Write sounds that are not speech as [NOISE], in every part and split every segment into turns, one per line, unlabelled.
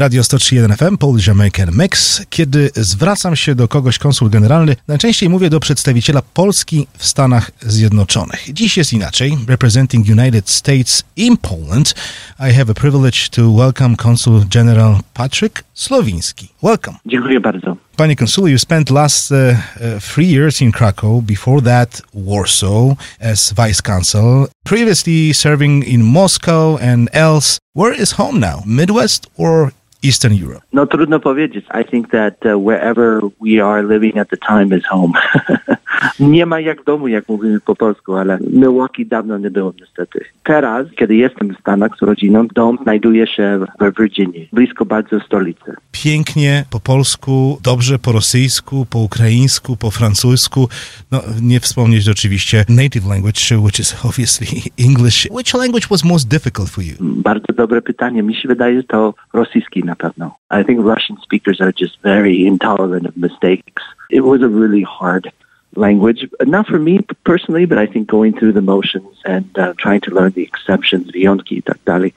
Radio 103.1 FM, Polish American Mix. Kiedy zwracam się do kogoś konsul generalny, najczęściej mówię do przedstawiciela Polski w Stanach Zjednoczonych. Dziś jest inaczej. Representing United States in Poland, I have a privilege to welcome Consul General Patrick Slowiński. Welcome.
Dziękuję bardzo.
Panie Konsulu, you spent last uh, uh, three years in Krakow, before that Warsaw as vice consul, previously serving in Moscow and else. Where is home now? Midwest or Eastern Europe?
No trudno powiedzieć. I think that uh, wherever we are living at the time is home. [LAUGHS] nie ma jak domu, jak mówimy po polsku, ale Milwaukee dawno nie było niestety. Teraz, kiedy jestem w Stanach z rodziną, dom znajduje się w Virginii, blisko bardzo stolicy.
Pięknie po polsku, dobrze po rosyjsku, po ukraińsku, po francusku. No, nie wspomnieć oczywiście native language, which is obviously English. Which language was most difficult for you?
Bardzo dobre pytanie. Mi się wydaje, że to rosyjski na pewno. I think Russian speakers are just very intolerant of mistakes. It was a really hard language. Not for me personally, but I think going through the motions and uh, trying to learn the exceptions, wyjątki i tak dalej.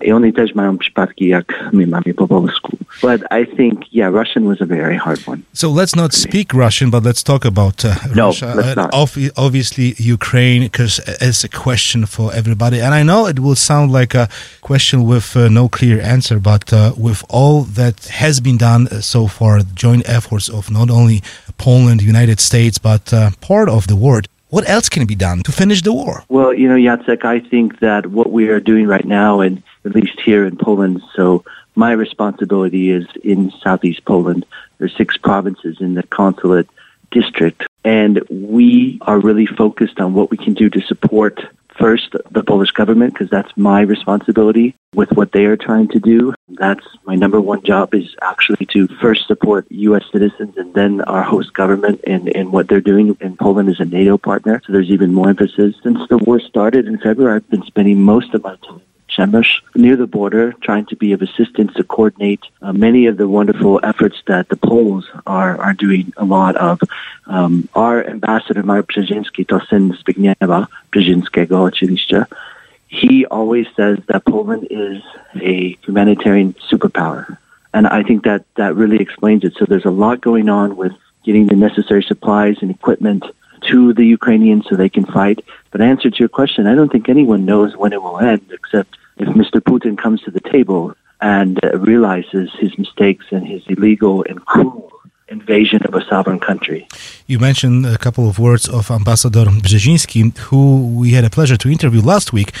I oni też mają przypadki, jak my mamy po polsku. But I think, yeah, Russian was a very hard one.
So let's not speak Russian, but let's talk about uh,
No,
Russia.
let's
Uh,
not.
obvi- obviously, Ukraine, because it's a question for everybody. And I know it will sound like a question with uh, no clear answer, but uh, with all that has been done uh, so far, joint efforts of not only Poland, United States, but uh, part of the world, what else can be done to finish the war?
Well, you know, Jacek, I think that what we are doing right now, and at least here in Poland, so my responsibility is in southeast Poland. There's six provinces in the consulate district, and we are really focused on what we can do to support first the Polish government because that's my responsibility with what they are trying to do. That's my number one job is actually to first support U.S. citizens and then our host government and, in what they're doing. And Poland is a NATO partner, so there's even more emphasis. Since the war started in February, I've been spending most of my time Near the border, trying to be of assistance to coordinate uh, many of the wonderful efforts that the Poles are, are doing a lot of. Um, our ambassador, Marek Brzezinski, to syn Zbigniewa Brzezinskiego oczywiście, he always says that Poland is a humanitarian superpower. And I think that that really explains it. So there's a lot going on with getting the necessary supplies and equipment to the Ukrainians so they can fight. But answer to your question, I don't think anyone knows when it will end except if Mr. Putin comes to the table and uh, realizes his mistakes and his illegal and cruel invasion of a sovereign country.
You mentioned a couple of words of Ambassador Brzezinski, who we had a pleasure to interview last week,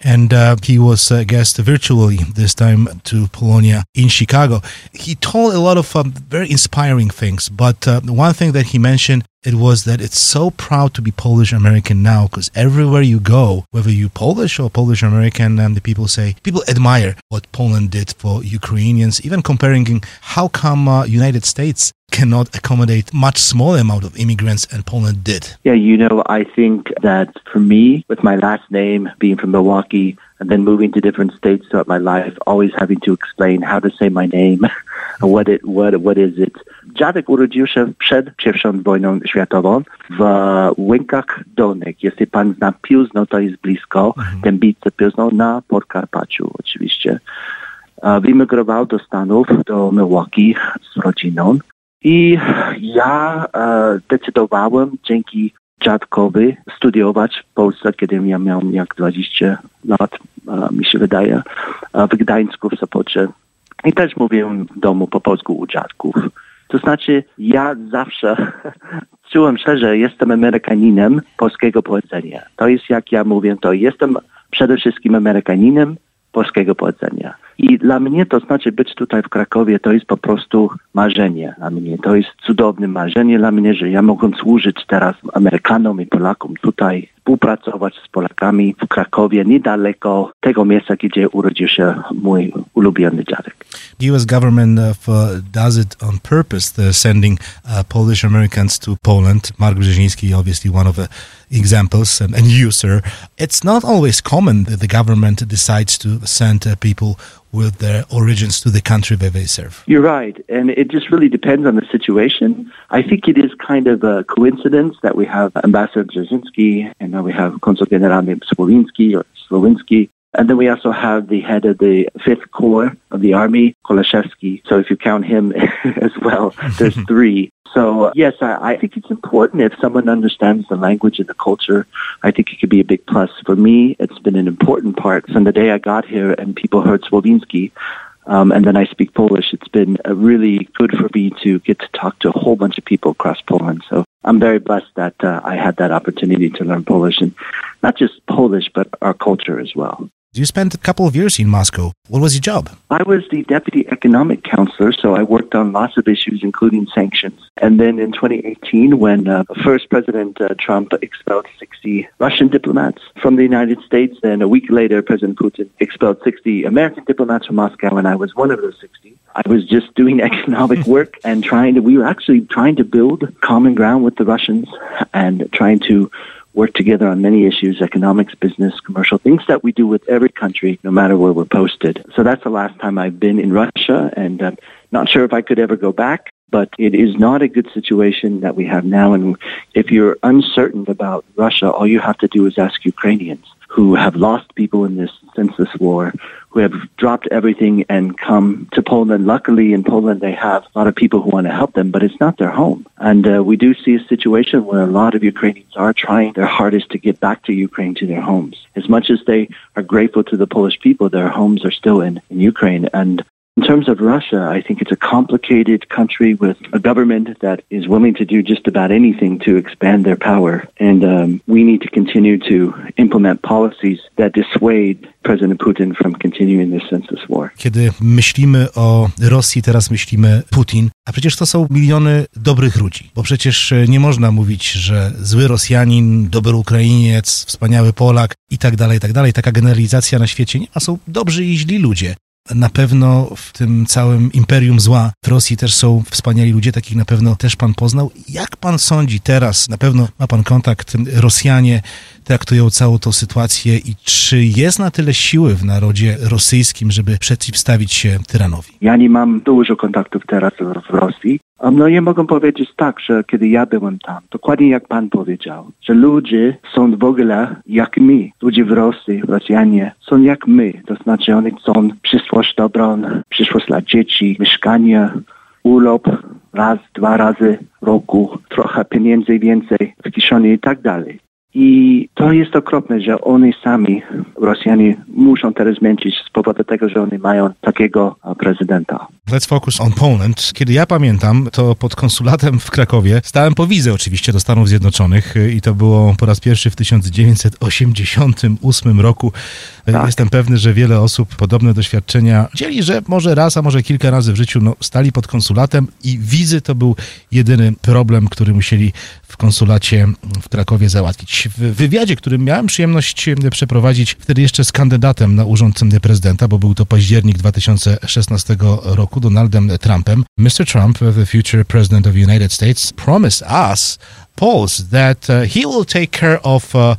and uh, he was a guest virtually this time to Polonia in Chicago. He told a lot of um, very inspiring things, but uh, one thing that he mentioned it was that it's so proud to be Polish American now because everywhere you go, whether you Polish or Polish American, and the people say people admire what Poland did for Ukrainians, even comparing how come uh, United States cannot accommodate much smaller amount of immigrants and Poland did.
Yeah, you know, I think that for me, with my last name being from Milwaukee and then moving to different states throughout my life, always having to explain how to say my name, [LAUGHS] what it, what, what is it. Dziadek urodził się przed pierwszą wojną światową w Łękach Dolnych. Jeśli pan zna Piłzno, to jest blisko. Dębice Piłzno na Podkarpaciu oczywiście. Wyemigrował do Stanów, do Milwaukee z rodziną. I ja e, decydowałem dzięki dziadkowi studiować w Polsce, kiedy ja miałem jak 20 lat, e, mi się wydaje, e, w Gdańsku, w Sopocie. I też mówiłem w domu po polsku u dziadków. To znaczy, ja zawsze [LAUGHS] czułem że jestem Amerykaninem polskiego pochodzenia. To jest jak ja mówię, to jestem przede wszystkim Amerykaninem polskiego pochodzenia. I dla mnie to znaczy być tutaj w Krakowie, to jest po prostu marzenie dla mnie. To jest cudowne marzenie dla mnie, że ja mogę służyć teraz Amerykanom i Polakom tutaj, współpracować z Polakami w Krakowie, niedaleko tego miejsca, gdzie urodził się mój ulubiony dziadek.
The U.S. government uh, does it on purpose. They're sending uh, Polish Americans to Poland. Mark Brzezinski, obviously one of the examples, and, and you, sir. It's not always common that the government decides to send uh, people with their origins to the country where they serve.
You're right. And it just really depends on the situation. I think it is kind of a coincidence that we have Ambassador Brzezinski and now we have Consul Generalny Słowiński or Slowinski And then we also have the head of the Fifth Corps of the Army, Kolashevsky. So if you count him [LAUGHS] as well, there's [LAUGHS] three. So yes, I, I think it's important if someone understands the language and the culture. I think it could be a big plus. For me, it's been an important part from the day I got here and people heard Słowiński. Um, and then I speak Polish. It's been uh, really good for me to get to talk to a whole bunch of people across Poland. So I'm very blessed that uh, I had that opportunity to learn Polish and not just Polish, but our culture as well.
You spent a couple of years in Moscow. What was your job?
I was the deputy economic counselor, so I worked on lots of issues, including sanctions. And then in 2018, when uh, first President uh, Trump expelled 60 Russian diplomats from the United States, then a week later, President Putin expelled 60 American diplomats from Moscow, and I was one of those 60. I was just doing [LAUGHS] economic [LAUGHS] work and trying to, we were actually trying to build common ground with the Russians and trying to work together on many issues economics, business, commercial things that we do with every country, no matter where we're posted. So that's the last time I've been in Russia, and I'm not sure if I could ever go back. But it is not a good situation that we have now. And if you're uncertain about Russia, all you have to do is ask Ukrainians who have lost people in this senseless war, who have dropped everything and come to Poland. Luckily, in Poland, they have a lot of people who want to help them, but it's not their home. And uh, we do see a situation where a lot of Ukrainians are trying their hardest to get back to Ukraine, to their homes. As much as they are grateful to the Polish people, their homes are still in, in Ukraine. And in terms of Russia, I think it's a complicated country with a government that is willing to do just about anything to expand their power. And um, we need to continue to implement policies that dissuade President Putin from continuing this war.
Kiedy myślimy o Rosji, teraz myślimy Putin, a przecież to są miliony dobrych ludzi. Bo przecież nie można mówić, że zły Rosjanin, dobry Ukrainiec, wspaniały Polak i tak dalej, i tak dalej. Taka generalizacja na świecie nie ma. Są dobrzy i źli ludzie. Na pewno w tym całym imperium zła w Rosji też są wspaniali ludzie, takich na pewno też pan poznał. Jak pan sądzi teraz, na pewno ma pan kontakt, Rosjanie traktują całą tą sytuację i czy jest na tyle siły w narodzie rosyjskim, żeby przeciwstawić się tyranowi?
Ja nie mam dużo kontaktów teraz w Rosji. No nie mogę powiedzieć tak, że kiedy ja byłem tam, dokładnie jak pan powiedział, że ludzie są w ogóle jak my, ludzie w Rosji, Rosjanie, są jak my, to znaczy oni chcą przyszłość dobrą, przyszłość dla dzieci, mieszkanie, urlop raz, dwa razy w roku, trochę pieniędzy więcej w kieszeni i tak dalej. I to jest okropne, że oni sami, Rosjanie, muszą teraz zmęczyć z powodu tego, że oni mają takiego prezydenta.
Let's focus on Poland. Kiedy ja pamiętam, to pod konsulatem w Krakowie stałem po wizę oczywiście do Stanów Zjednoczonych i to było po raz pierwszy w 1988 roku. Tak. Jestem pewny, że wiele osób podobne doświadczenia dzieli, że może raz, a może kilka razy w życiu no, stali pod konsulatem i wizy to był jedyny problem, który musieli w konsulacie w Krakowie załatwić. W wywiadzie, który miałem przyjemność przeprowadzić wtedy jeszcze z kandydatem na urząd prezydenta, bo był to październik 2016 roku, Donaldem Trumpem, Mr. Trump, the future president of the United States, promised us, Poles, that uh, he will take care of uh,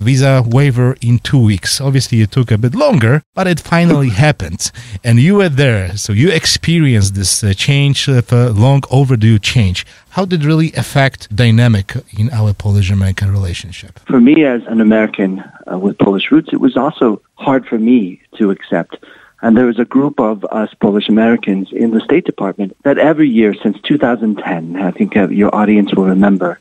visa waiver in two weeks. Obviously, it took a bit longer, but it finally [LAUGHS] happened. And you were there, so you experienced this uh, change, uh, long overdue change. How did it really affect dynamic in our Polish-American relationship?
For me, as an American uh, with Polish roots, it was also hard for me to accept. And there was a group of us Polish Americans in the State Department that every year since 2010, I think uh, your audience will remember,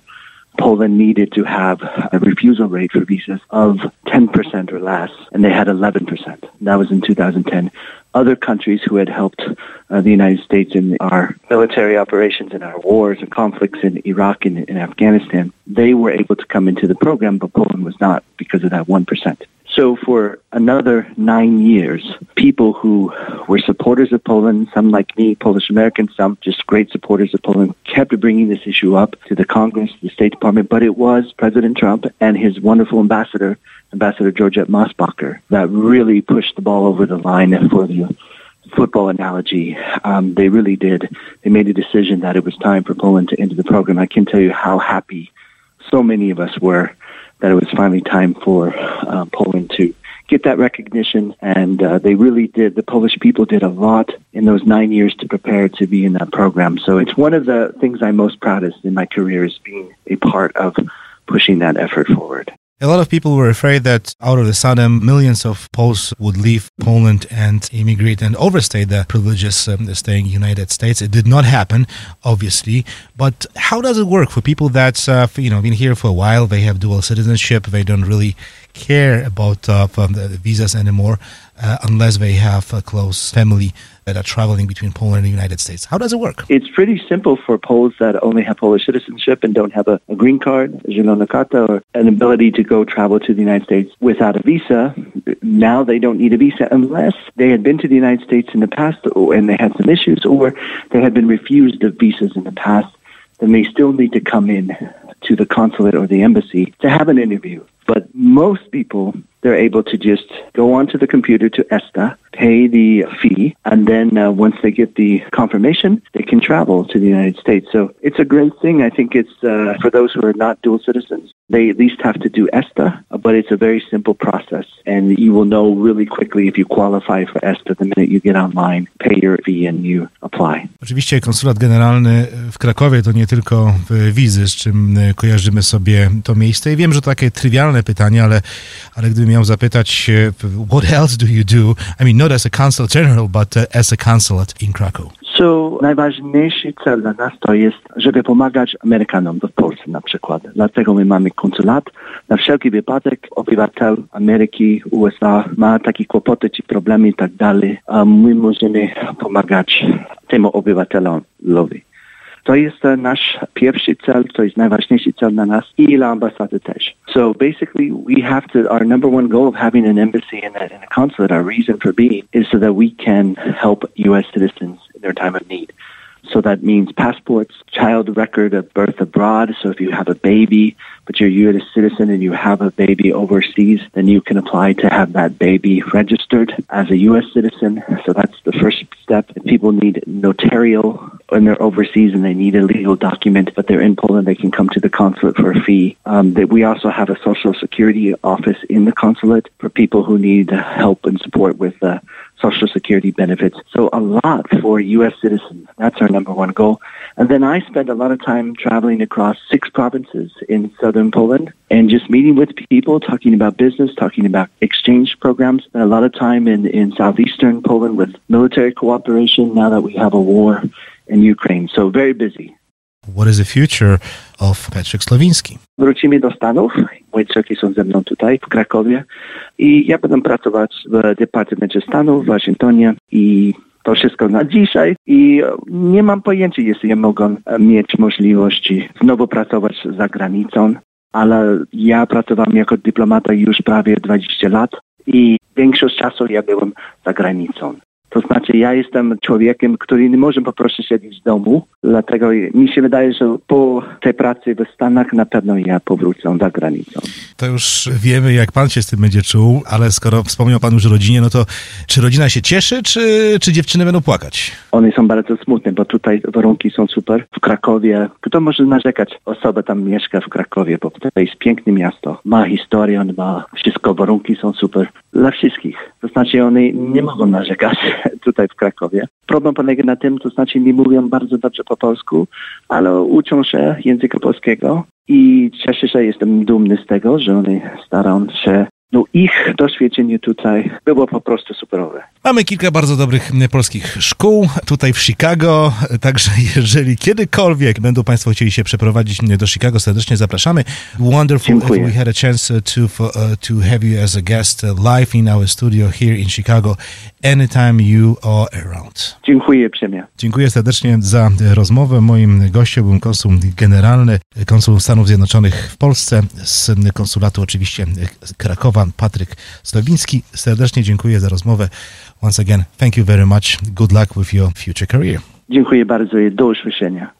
Poland needed to have a refusal rate for visas of 10% or less, and they had 11%. That was in 2010. Other countries who had helped uh, the United States in our military operations and our wars and conflicts in Iraq and in Afghanistan, they were able to come into the program, but Poland was not because of that 1%. So for another nine years, people who were supporters of Poland, some like me, Polish Americans, some just great supporters of Poland, kept bringing this issue up to the Congress, the State Department, but it was President Trump and his wonderful ambassador, Ambassador Georgette Mosbacher, that really pushed the ball over the line for the football analogy. Um, they really did. They made a decision that it was time for Poland to enter the program. I can tell you how happy so many of us were that it was finally time for uh, Poland to get that recognition. And uh, they really did. The Polish people did a lot in those nine years to prepare to be in that program. So it's one of the things I'm most proudest in my career is being a part of pushing that effort forward.
A lot of people were afraid that out of the sudden, millions of Poles would leave Poland and immigrate and overstay the privileges um, staying in United States. It did not happen, obviously. But how does it work for people that uh, you know been here for a while? They have dual citizenship. They don't really care about uh, the visas anymore uh, unless they have a close family that are traveling between Poland and the United States. How does it work?
It's pretty simple for Poles that only have Polish citizenship and don't have a, a green card, a zielona karta, or an ability to go travel to the United States without a visa. Now they don't need a visa unless they had been to the United States in the past and they had some issues, or they had been refused of visas in the past. Then they still need to come in to the consulate or the embassy to have an interview. But most people, they're able to just go onto the computer to ESTA, pay the fee, and then uh, once they get the confirmation, they can travel to the United States. So it's a great thing. I think it's uh, for those who are not dual citizens. They at least have to do ESTA, but it's a very simple process. And you will know really quickly if you qualify for ESTA the minute you get online, pay your fee, and you apply.
Oczywiście konsulat generalny w Krakowie to nie tylko wizy, z czym kojarzymy sobie to miejsce. I wiem, że takie trywialne pytanie, ale, ale gdybym miał zapytać, what else do you do? I mean, not as a consul general, but uh, as a consulate in Krakow.
So, najważniejszy cel dla nas to jest, żeby pomagać Amerykanom w Polsce na przykład. Dlatego my mamy konsulat. Na wszelki wypadek obywatel Ameryki, USA ma takie kłopoty czy problemy i tak dalej, a my możemy pomagać temu obywatelowi. To jest nasz pierwszy cel, to jest najważniejszy cel nas i dla ambasady też. So basically we have to, our number one goal of having an embassy and a, and a consulate, our reason for being is so that we can help U.S. citizens in their time of need. So that means passports, child record of birth abroad. So if you have a baby, but you're a U.S. citizen and you have a baby overseas, then you can apply to have that baby registered as a U.S. citizen. So that's the first step. If people need notarial when they're overseas and they need a legal document, but they're in Poland, they can come to the consulate for a fee. Um, that we also have a social security office in the consulate for people who need help and support with uh, social security benefits. So a lot for U.S. citizens. That's our number one goal. And then I spend a lot of time traveling across six provinces in southern Poland and just meeting with people, talking about business, talking about exchange programs. Spend a lot of time in, in southeastern Poland with military cooperation now that we have a war in Ukraine. So very busy.
What is the future of Patrick?
Wrócimy do Stanów. Moje córki są ze mną tutaj w Krakowie i ja będę pracować w Departamencie Stanów w Waszyngtonie i to wszystko na dzisiaj i nie mam pojęcia, jeśli ja mogę mieć możliwości znowu pracować za granicą, ale ja pracowałem jako dyplomata już prawie 20 lat i większość czasu ja byłem za granicą. Znaczy, ja jestem człowiekiem, który nie może po prostu siedzieć w domu, dlatego mi się wydaje, że po tej pracy w Stanach na pewno ja powrócę za granicą.
To już wiemy, jak pan się z tym będzie czuł, ale skoro wspomniał pan już o rodzinie, no to czy rodzina się cieszy, czy, czy dziewczyny będą płakać?
One są bardzo smutne, bo tutaj warunki są super. W Krakowie, kto może narzekać? Osoba tam mieszka w Krakowie, bo to jest piękne miasto. Ma historię, on ma wszystko, warunki są super. Dla wszystkich. To znaczy, one nie mogą narzekać [LAUGHS] tutaj w Krakowie. Problem polega na tym, to znaczy nie mówią bardzo dobrze po polsku, ale uczą się języka polskiego i cieszę się, jestem dumny z tego, że oni starają się no ich doświadczenie tutaj było po prostu superowe.
Mamy kilka bardzo dobrych polskich szkół tutaj w Chicago, [LAUGHS] także jeżeli kiedykolwiek będą Państwo chcieli się przeprowadzić do Chicago, serdecznie zapraszamy. Wonderful
Dziękuję.
we had a chance to, uh, to have you as a guest uh, live in our studio here in Chicago anytime you are around.
Dziękuję uprzejmie.
Dziękuję serdecznie za rozmowę. Moim gościem był konsul generalny, konsul Stanów Zjednoczonych w Polsce z konsulatu oczywiście Krakowa, Patryk Slowiński. Serdecznie dziękuję za rozmowę. Once again, thank you very much. Good luck with your future career.
Dziękuję bardzo i do usłyszenia.